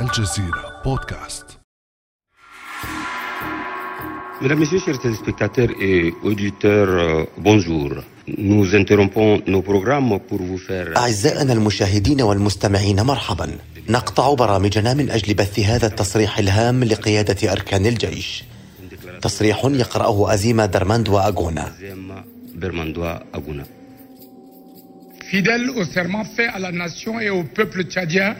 الجزيرة بودكاست Mesdames, Messieurs, chers téléspectateurs et auditeurs, euh, bonjour. Nous interrompons nos programmes pour vous faire... أعزائنا المشاهدين والمستمعين مرحبا نقطع برامجنا من أجل بث هذا التصريح الهام لقيادة أركان الجيش تصريح يقرأه أزيما درماندوا أغونا Bermandois Aguna. Fidèle au serment fait à la nation et au peuple tchadien,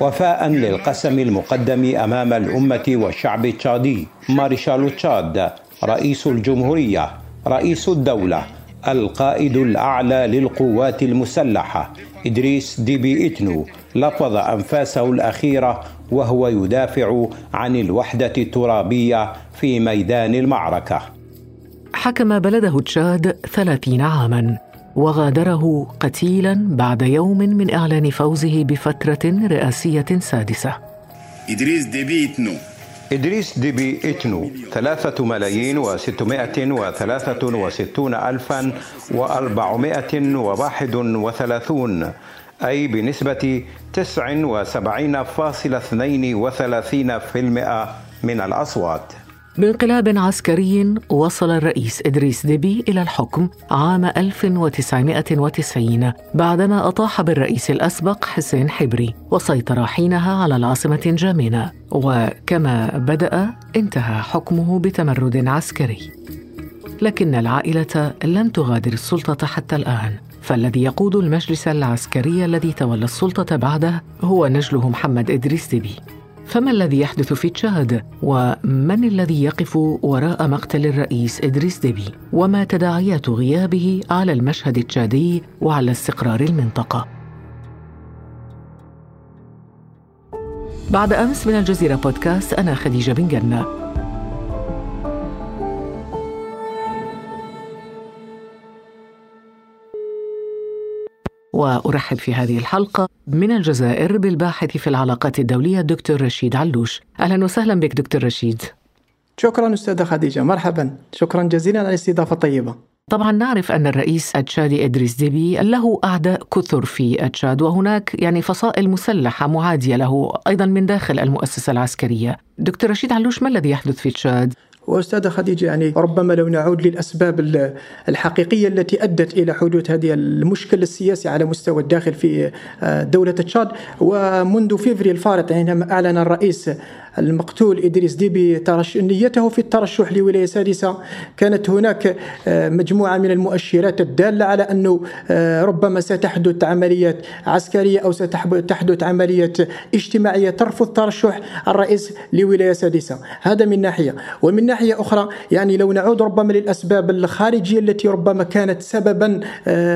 وفاء للقسم المقدم أمام الأمة والشعب التشادي مارشال تشاد رئيس الجمهورية رئيس الدولة القائد الأعلى للقوات المسلحة إدريس ديبي إتنو لفظ أنفاسه الأخيرة وهو يدافع عن الوحدة الترابية في ميدان المعركة. حكم بلده تشاد ثلاثين عاما. وغادره قتيلا بعد يوم من إعلان فوزه بفترة رئاسية سادسة. إدريس ديبي إتنو. إدريس ديبي إتنو ثلاثة ملايين وستمائة وثلاثة وستون ألفا وأربعمائة وواحد وثلاثون أي بنسبة تسع وسبعين فاصل اثنين وثلاثين في المئة من الأصوات. بانقلاب عسكري وصل الرئيس إدريس ديبي إلى الحكم عام 1990 بعدما أطاح بالرئيس الأسبق حسين حبري وسيطر حينها على العاصمة جامينا. وكما بدأ انتهى حكمه بتمرد عسكري. لكن العائلة لم تغادر السلطة حتى الآن. فالذي يقود المجلس العسكري الذي تولى السلطة بعده هو نجله محمد إدريس ديبي. فما الذي يحدث في تشاد؟ ومن الذي يقف وراء مقتل الرئيس إدريس ديبي؟ وما تداعيات غيابه على المشهد التشادي وعلى استقرار المنطقة؟ بعد أمس من الجزيرة بودكاست أنا خديجة بن جنة. وأرحب في هذه الحلقة من الجزائر بالباحث في العلاقات الدولية الدكتور رشيد علوش. أهلا وسهلا بك دكتور رشيد. شكرا أستاذة خديجة مرحبا. شكرا جزيلا على الاستضافة الطيبة. طبعا نعرف أن الرئيس التشادي إدريس ديبي له أعداء كثر في تشاد وهناك يعني فصائل مسلحة معادية له أيضا من داخل المؤسسة العسكرية. دكتور رشيد علوش ما الذي يحدث في تشاد؟ وأستاذة خديجة يعني ربما لو نعود للأسباب الحقيقية التي أدت إلى حدوث هذه المشكل السياسي على مستوى الداخل في دولة تشاد. ومنذ فيفري الفارط عندما أعلن الرئيس المقتول إدريس ديبي ترش... نيته في الترشح لولاية سادسة. كانت هناك مجموعة من المؤشرات الدالة على أنه ربما ستحدث عمليات عسكرية أو ستحدث عمليه اجتماعية ترفض ترشح الرئيس لولاية سادسة. هذا من ناحية. ومن ناحية أخرى يعني لو نعود ربما للأسباب الخارجية التي ربما كانت سببا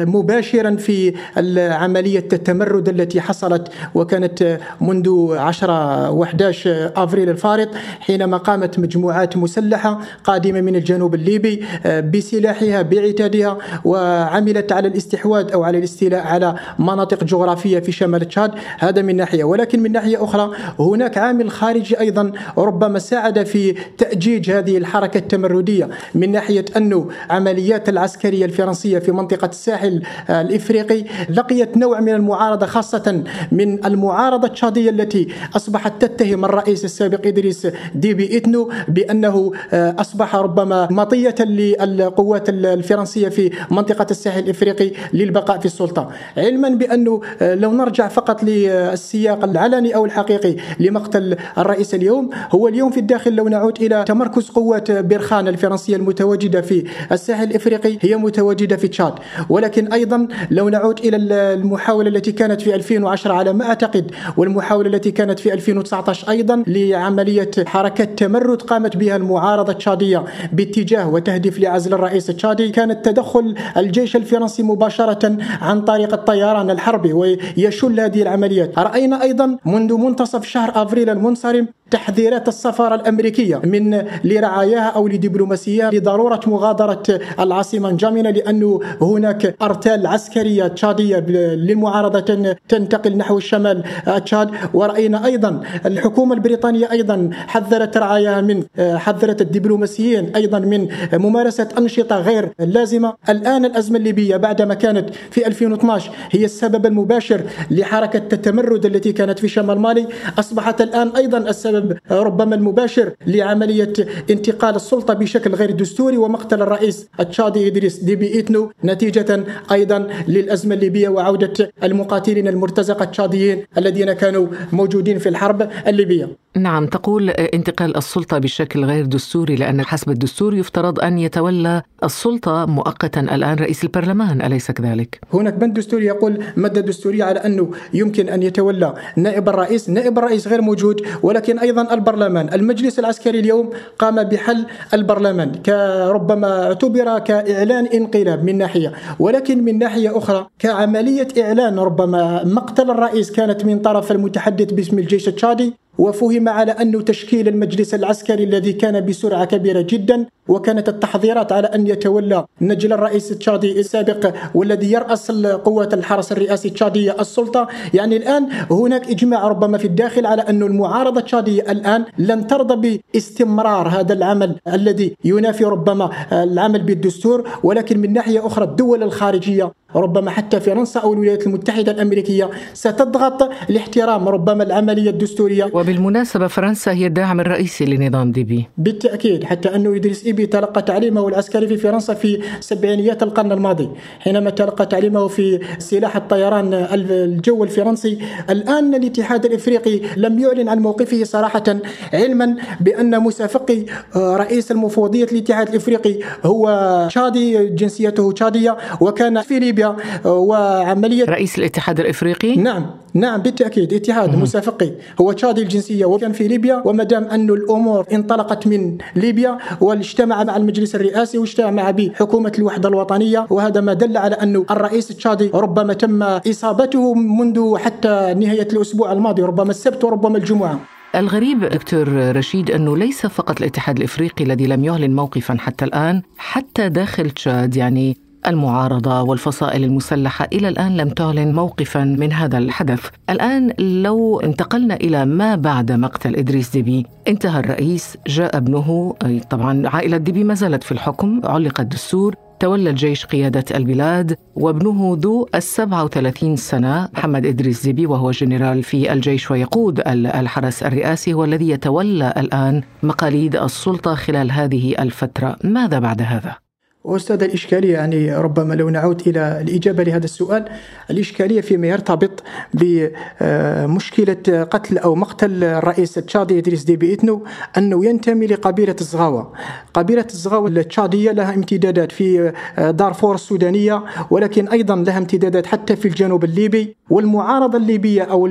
مباشرا في عمليه التمرد التي حصلت وكانت منذ 10 و11 أفريل الفارط حينما قامت مجموعات مسلحة قادمة من الجنوب الليبي بسلاحها بعتادها وعملت على الاستحواذ أو على الاستيلاء على مناطق جغرافية في شمال تشاد. هذا من ناحية. ولكن من ناحية أخرى هناك عامل خارجي أيضا ربما ساعد في تأجيج هذه الحركة التمردية. من ناحية انه عمليات العسكرية الفرنسية في منطقة الساحل الإفريقي لقيت نوع من المعارضة خاصة من المعارضة التشادية التي أصبحت تتهم الرئيس السابق إدريس ديبي إتنو بأنه أصبح ربما مطية للقوات الفرنسية في منطقة الساحل الإفريقي للبقاء في السلطة. علما بأنه لو نرجع فقط للسياق العلني أو الحقيقي لمقتل الرئيس اليوم هو اليوم في الداخل لو نعود إلى تمركز قوات بيرخان الفرنسية المتواجدة في الساحل الإفريقي هي متواجدة في تشاد. ولكن أيضا لو نعود إلى المحاولة التي كانت في 2010 على ما أعتقد والمحاولة التي كانت في 2019 أيضا لعملية حركة تمرد قامت بها المعارضة التشادية باتجاه وتهدف لعزل الرئيس التشادي. كان التدخل الجيش الفرنسي مباشرة عن طريق الطيران الحربي ويشل هذه العمليات. رأينا أيضا منذ منتصف شهر أفريل المنصرم تحذيرات السفارة الأمريكية من لرعاياها أو لدبلوماسيها لضرورة مغادرة العاصمة نجامينا لأنه هناك أرتال عسكرية تشادية للمعارضة تنتقل نحو الشمال تشاد. ورأينا أيضا الحكومة البريطانية أيضا حذرت رعاياها من حذرت الدبلوماسيين أيضا من ممارسة أنشطة غير لازمة. الآن الأزمة الليبية بعدما كانت في 2012 هي السبب المباشر لحركة التمرد التي كانت في شمال مالي. أصبحت الآن أيضا السبب ربما المباشر لعملية انتقال السلطة بشكل غير دستوري ومقتل الرئيس التشادي إدريس ديبي إيتنو نتيجة أيضا للأزمة الليبية وعودة المقاتلين المرتزقة التشاديين الذين كانوا موجودين في الحرب الليبية نعم تقول انتقال السلطة بشكل غير دستوري لأن حسب الدستور يفترض أن يتولى السلطة مؤقتا الآن رئيس البرلمان أليس كذلك؟ هناك بند دستوري يقول مادة دستورية على أنه يمكن أن يتولى نائب الرئيس نائب الرئيس غير موجود ولكن أيضا البرلمان. المجلس العسكري اليوم قام بحل البرلمان كربما اعتبر كإعلان انقلاب من ناحية ولكن من ناحية أخرى كعملية إعلان ربما مقتل الرئيس كانت من طرف المتحدث باسم الجيش التشادي. وفهم على أن تشكيل المجلس العسكري الذي كان بسرعة كبيرة جدا وكانت التحضيرات على أن يتولى نجل الرئيس التشادي السابق والذي يرأس قوة الحرس الرئاسي التشادية السلطة. يعني الآن هناك إجماع ربما في الداخل على أن المعارضة التشادية الآن لن ترضى باستمرار هذا العمل الذي ينافي ربما العمل بالدستور ولكن من ناحية أخرى الدول الخارجية ربما حتى فرنسا أو الولايات المتحدة الأمريكية ستضغط لاحترام ربما العملية الدستورية. وبالمناسبة فرنسا هي الداعم الرئيسي لنظام ديبي بالتأكيد حتى انه إدريس إيبي تلقى تعليمه العسكري في فرنسا في سبعينيات القرن الماضي حينما تلقى تعليمه في سلاح الطيران الجو الفرنسي. الآن الاتحاد الإفريقي لم يعلن عن موقفه صراحة علما بأن مسافقي رئيس المفوضية الاتحاد الإفريقي هو تشادي جنسيته تشاديه وكان في ليبيا وعملية رئيس الاتحاد الإفريقي؟ نعم نعم بالتأكيد اتحاد مسافقي هو تشادي الجنسية وكان في ليبيا وما دام أن الأمور انطلقت من ليبيا واجتمع مع المجلس الرئاسي واجتمع بحكومة الوحدة الوطنية وهذا ما دل على أن الرئيس التشادي ربما تم إصابته منذ حتى نهاية الأسبوع الماضي ربما السبت وربما الجمعة. الغريب دكتور رشيد أنه ليس فقط الاتحاد الإفريقي الذي لم يعلن موقفا حتى الآن حتى داخل تشاد يعني المعارضة والفصائل المسلحة إلى الآن لم تعلن موقفا من هذا الحدث. الآن لو انتقلنا إلى ما بعد مقتل إدريس ديبي، انتهى الرئيس، جاء ابنه، طبعا عائلة ديبي ما زالت في الحكم، علق الدستور، تولى الجيش قيادة البلاد وابنه ذو السبعة وثلاثين سنة محمد إدريس ديبي وهو جنرال في الجيش ويقود الحرس الرئاسي هو الذي يتولى الآن مقاليد السلطة خلال هذه الفترة ماذا بعد هذا؟ أستاذ الإشكالية يعني ربما لو نعود إلى الإجابة لهذا السؤال الإشكالية فيما يرتبط بمشكلة قتل أو مقتل الرئيس التشادي إدريس ديبي إتنو أنه ينتمي لقبيلة الزغاوة. قبيلة الزغاوة التشادية لها امتدادات في دارفور السودانية ولكن أيضا لها امتدادات حتى في الجنوب الليبي. والمعارضة الليبية أو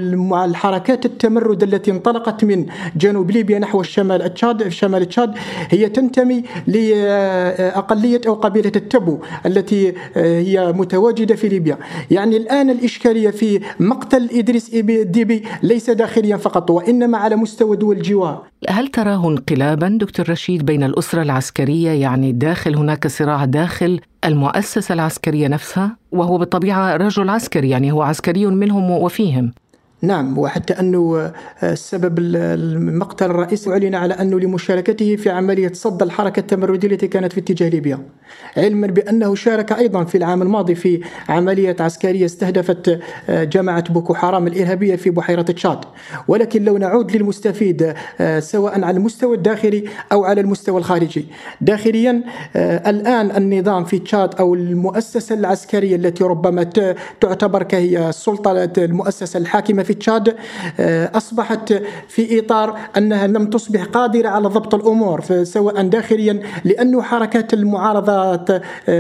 الحركات التمرد التي انطلقت من جنوب ليبيا نحو الشمال التشاد شمال تشاد هي تنتمي لأقلية أو قبيلة التبو التي هي متواجدة في ليبيا. يعني الآن الإشكالية في مقتل إدريس ديبي ليس داخليا فقط وإنما على مستوى دول الجوار. هل تراه انقلابا دكتور رشيد بين الأسرة العسكرية؟ يعني داخل هناك صراع داخل المؤسسة العسكرية نفسها وهو بالطبيعة رجل عسكري يعني هو عسكري منهم وفيهم. نعم وحتى أنه سبب المقتل الرئيس أعلن على أنه لمشاركته في عملية صد الحركة التمردية التي كانت في اتجاه ليبيا. علما بأنه شارك أيضا في العام الماضي في عملية عسكرية استهدفت جماعة بوكو حرام الإرهابية في بحيرة تشاد. ولكن لو نعود للمستفيد سواء على المستوى الداخلي أو على المستوى الخارجي. داخليا الآن النظام في تشاد أو المؤسسة العسكرية التي ربما تعتبر كهي السلطة المؤسسة الحاكمة في تشاد أصبحت في إطار أنها لم تصبح قادرة على ضبط الأمور سواء داخليا لأن حركات المعارضة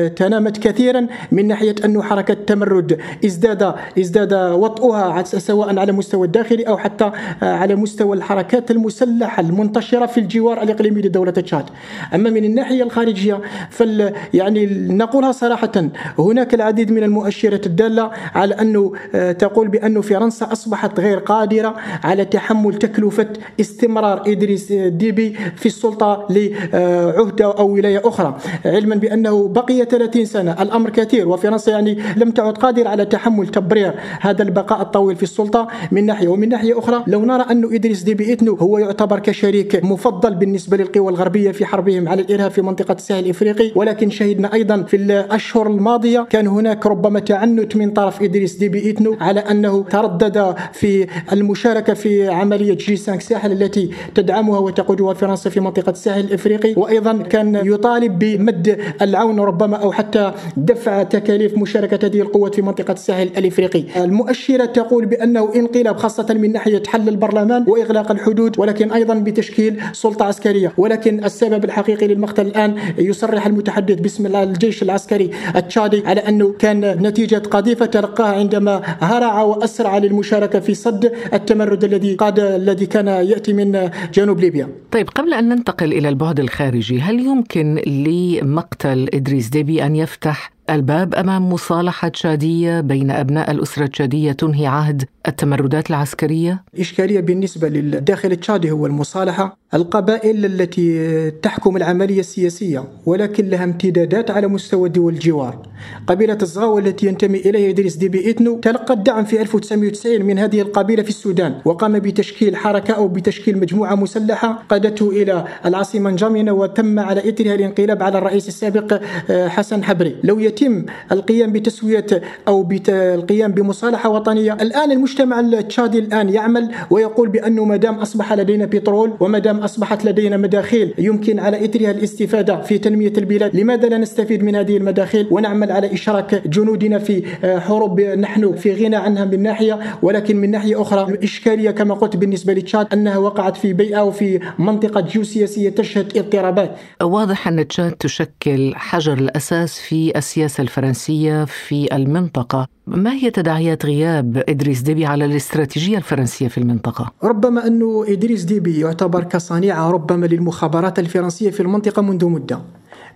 تنامت كثيرا من ناحية أن حركة التمرد ازداد ازداد وطئها سواء على مستوى الداخلي أو حتى على مستوى الحركات المسلحة المنتشرة في الجوار الإقليمي لدولة تشاد. أما من الناحية الخارجية فال يعني نقولها صراحة هناك العديد من المؤشرات الدالة على أنه تقول بأن فرنسا أصبح أصبحت غير قادرة على تحمل تكلفة استمرار إدريس ديبي في السلطة لعهدة أو ولاية أخرى. علما بأنه بقي 30 سنة. الأمر كثير وفرنسا يعني لم تعد قادرة على تحمل تبرير هذا البقاء الطويل في السلطة من ناحية ومن ناحية أخرى. لو نرى أن إدريس ديبي إتنو هو يعتبر كشريك مفضل بالنسبة للقوى الغربية في حربهم على الإرهاب في منطقة الساحل الإفريقي ولكن شهدنا أيضا في الأشهر الماضية كان هناك ربما تعنت من طرف إدريس ديبي إتنو على أنه تردد في المشاركة في عملية جي 5 ساحل التي تدعمها وتقودها فرنسا في منطقة الساحل الإفريقي وأيضا كان يطالب بمد العون ربما أو حتى دفع تكاليف مشاركة هذه القوات في منطقة الساحل الإفريقي. المؤشرات تقول بأنه انقلاب خاصة من ناحية حل البرلمان وإغلاق الحدود ولكن أيضا بتشكيل سلطة عسكرية. ولكن السبب الحقيقي للمقتل الآن يصرح المتحدث باسم الجيش العسكري التشادي على أنه كان نتيجة قذيفة تلقاها عندما هرع وأسرع للمشاركة. في صد التمرد الذي قاد الذي كان يأتي من جنوب ليبيا. طيب قبل أن ننتقل إلى البعد الخارجي هل يمكن لمقتل إدريس ديبي أن يفتح الباب أمام مصالحة تشاديه بين أبناء الأسرة التشاديه تنهي عهد التمردات العسكرية؟ إشكالية بالنسبة للداخل التشادي هو المصالحة، القبائل التي تحكم العملية السياسية ولكن لها امتدادات على مستوى دول الجوار. قبيلة الزغاوة التي ينتمي إليها إدريس ديبي ايتنو تلقى الدعم في 1990 من هذه القبيلة في السودان وقام بتشكيل حركة أو بتشكيل مجموعة مسلحة قادته إلى العاصمة نجامينا وتم على إثرها الانقلاب على الرئيس السابق آه، حسن حبري، لو يتم القيام بتسوية أو القيام بمصالحة وطنية. الآن المجتمع التشادي الآن يعمل ويقول بأنه ما دام أصبح لدينا بترول وما دام أصبحت لدينا مداخيل يمكن على إثرها الاستفادة في تنمية البلاد. لماذا لا نستفيد من هذه المداخيل؟ ونعمل على إشراك جنودنا في حروب نحن في غنى عنها من ناحية ولكن من ناحية أخرى. الإشكالية كما قلت بالنسبة لتشاد أنها وقعت في بيئة وفي منطقة جيوسياسية تشهد اضطرابات. واضح أن تشاد تشكل حجر الأساس في السياسة السياسة الفرنسية في المنطقة ما هي تداعيات غياب إدريس ديبي على الاستراتيجية الفرنسية في المنطقة؟ ربما أن إدريس ديبي يعتبر كصنيعة ربما للمخابرات الفرنسية في المنطقة منذ مدة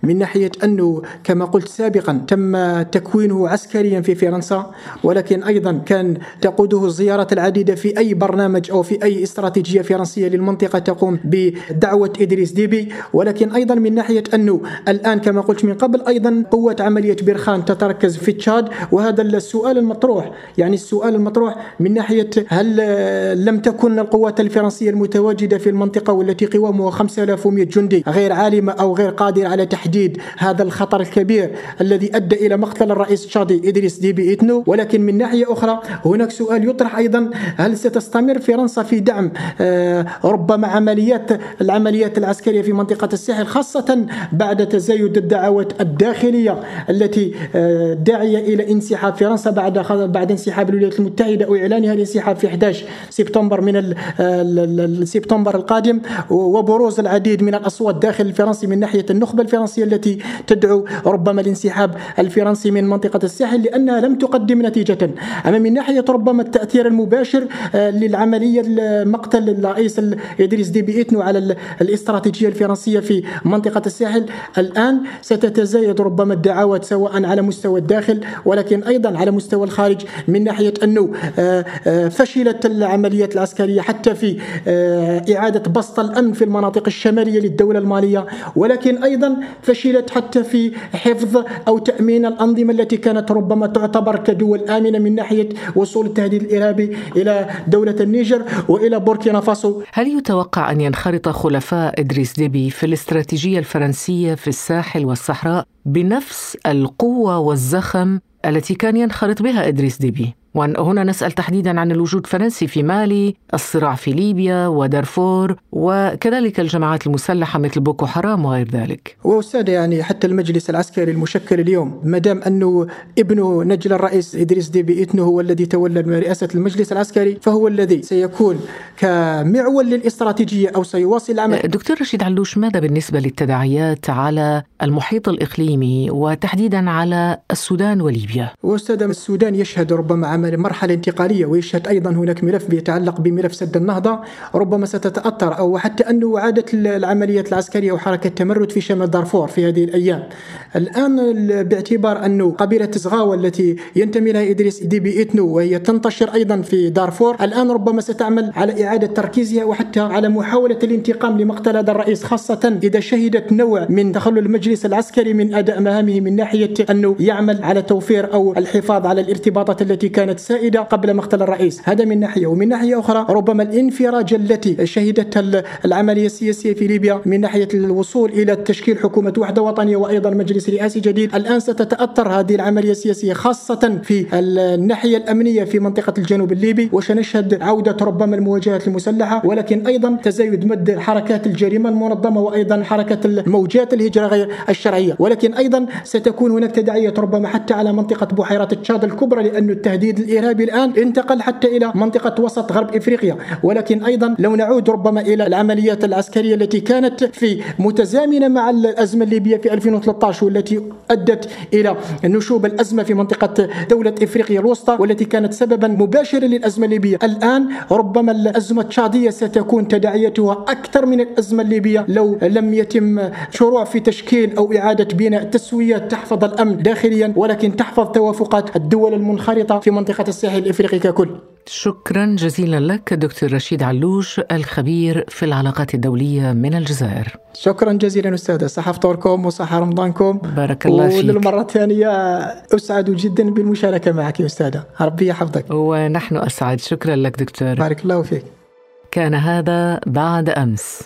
من ناحية أنه كما قلت سابقا تم تكوينه عسكريا في فرنسا ولكن أيضا كان تقوده الزيارات العديدة في أي برنامج أو في أي استراتيجية فرنسية للمنطقة تقوم بدعوة إدريس ديبي. ولكن أيضا من ناحية أنه الآن كما قلت من قبل أيضا قوة عملية برخان تتركز في تشاد. وهذا السؤال المطروح يعني السؤال المطروح من ناحية هل لم تكن القوات الفرنسية المتواجدة في المنطقة والتي قوامها 5100 جندي غير عالمة أو غير قادرة على تحديد تحديد هذا الخطر الكبير الذي أدى إلى مقتل الرئيس التشادي إدريس ديبي ايتنو ولكن من ناحية أخرى هناك سؤال يطرح أيضا هل ستستمر فرنسا في دعم آه، ربما عمليات العمليات العسكرية في منطقة الساحل خاصة بعد تزايد الدعوات الداخلية التي آه، داعية إلى انسحاب فرنسا بعد بعد انسحاب الولايات المتحدة وإعلانها الانسحاب في 11 سبتمبر من سبتمبر القادم. وبروز العديد من الأصوات داخل الفرنسي من ناحية النخبة الفرنسية. السياسية التي تدعو ربما الانسحاب الفرنسي من منطقة الساحل لأنها لم تقدم نتيجة. أما من ناحية ربما التأثير المباشر آه، للعملية مقتل الرئيس إدريس ديبي إيتنو على الاستراتيجية الفرنسية في منطقة الساحل الآن ستتزايد ربما الدعوات سواء على مستوى الداخل ولكن أيضا على مستوى الخارج من ناحية أنه آه، آه، فشلت العمليات العسكرية حتى في إعادة بسط الأمن في المناطق الشمالية للدولة المالية. ولكن أيضا فشلت حتى في حفظ أو تأمين الأنظمة التي كانت ربما تعتبر كدول آمنة من ناحية وصول التهديد الإرهابي إلى دولة النيجر وإلى بوركينا فاسو هل يتوقع أن ينخرط خلفاء إدريس ديبي في الاستراتيجية الفرنسية في الساحل والصحراء بنفس القوة والزخم التي كان ينخرط بها إدريس ديبي؟ وهنا نسأل تحديدا عن الوجود الفرنسي في مالي الصراع في ليبيا ودارفور وكذلك الجماعات المسلحة مثل بوكو حرام وغير ذلك. وأستاذ يعني حتى المجلس العسكري المشكل اليوم ما دام أنه ابنه نجل الرئيس إدريس ديبي إتنو هو الذي تولى رئاسة المجلس العسكري فهو الذي سيكون كمعول للاستراتيجية أو سيواصل العمل دكتور رشيد علوش ماذا بالنسبة للتداعيات على المحيط الإقليمي وتحديدا على السودان وليبيا؟ وأستاذ السودان يشهد ربما مرحلة انتقالية ويشهد أيضا هناك ملف يتعلق بملف سد النهضة. ربما ستتأثر أو حتى أنه عادت العمليات العسكرية وحركة تمرد في شمال دارفور في هذه الأيام. الآن باعتبار أنه قبيلة زغاوة التي ينتمي لها إدريس ديبي إتنو وهي تنتشر أيضا في دارفور الآن ربما ستعمل على إعادة تركيزها وحتى على محاولة الانتقام لمقتل هذا الرئيس خاصة إذا شهدت نوع من تخلل المجلس العسكري من أداء مهامه من ناحية أنه يعمل على توفير أو الحفاظ على الارتباطات التي كانت سائدة قبل مقتل الرئيس. هذا من ناحية. ومن ناحية أخرى ربما الانفراج التي شهدتها العملية السياسية في ليبيا من ناحية الوصول إلى تشكيل حكومة وحدة وطنية وأيضا مجلس رئاسي جديد الآن ستتأثر هذه العملية السياسية خاصة في الناحية الأمنية في منطقة الجنوب الليبي وسنشهد عودة ربما المواجهات المسلحة ولكن أيضا تزايد مد حركات الجريمة المنظمة وأيضا حركة الموجات الهجرة غير الشرعية. ولكن أيضا ستكون هناك تداعيات ربما حتى على منطقة بحيرة تشاد الكبرى لأن التهديد الإرهابي الآن انتقل حتى إلى منطقة وسط غرب إفريقيا. ولكن أيضا لو نعود ربما إلى العمليات العسكرية التي كانت في متزامنة مع الأزمة الليبية في 2013 والتي أدت إلى نشوب الأزمة في منطقة دولة إفريقيا الوسطى والتي كانت سببا مباشرا للأزمة الليبية. الآن ربما الأزمة التشادية ستكون تداعياتها أكثر من الأزمة الليبية لو لم يتم شروع في تشكيل أو إعادة بناء تسويات تحفظ الأمن داخليا ولكن تحفظ توافقات الدول المنخرطة في منطقة الساحل الإفريقي ككل. شكرا جزيلا لك دكتور رشيد علوش الخبير في العلاقات الدولية من الجزائر. شكرا جزيلا أستاذة. صحة فطوركم وصحة رمضانكم. بارك الله فيك. وللمرة الثانية أسعد جدا بالمشاركة معك يا أستاذة. ربي يحفظك. ونحن أسعد. شكرا لك دكتور. بارك الله فيك. كان هذا بعد أمس.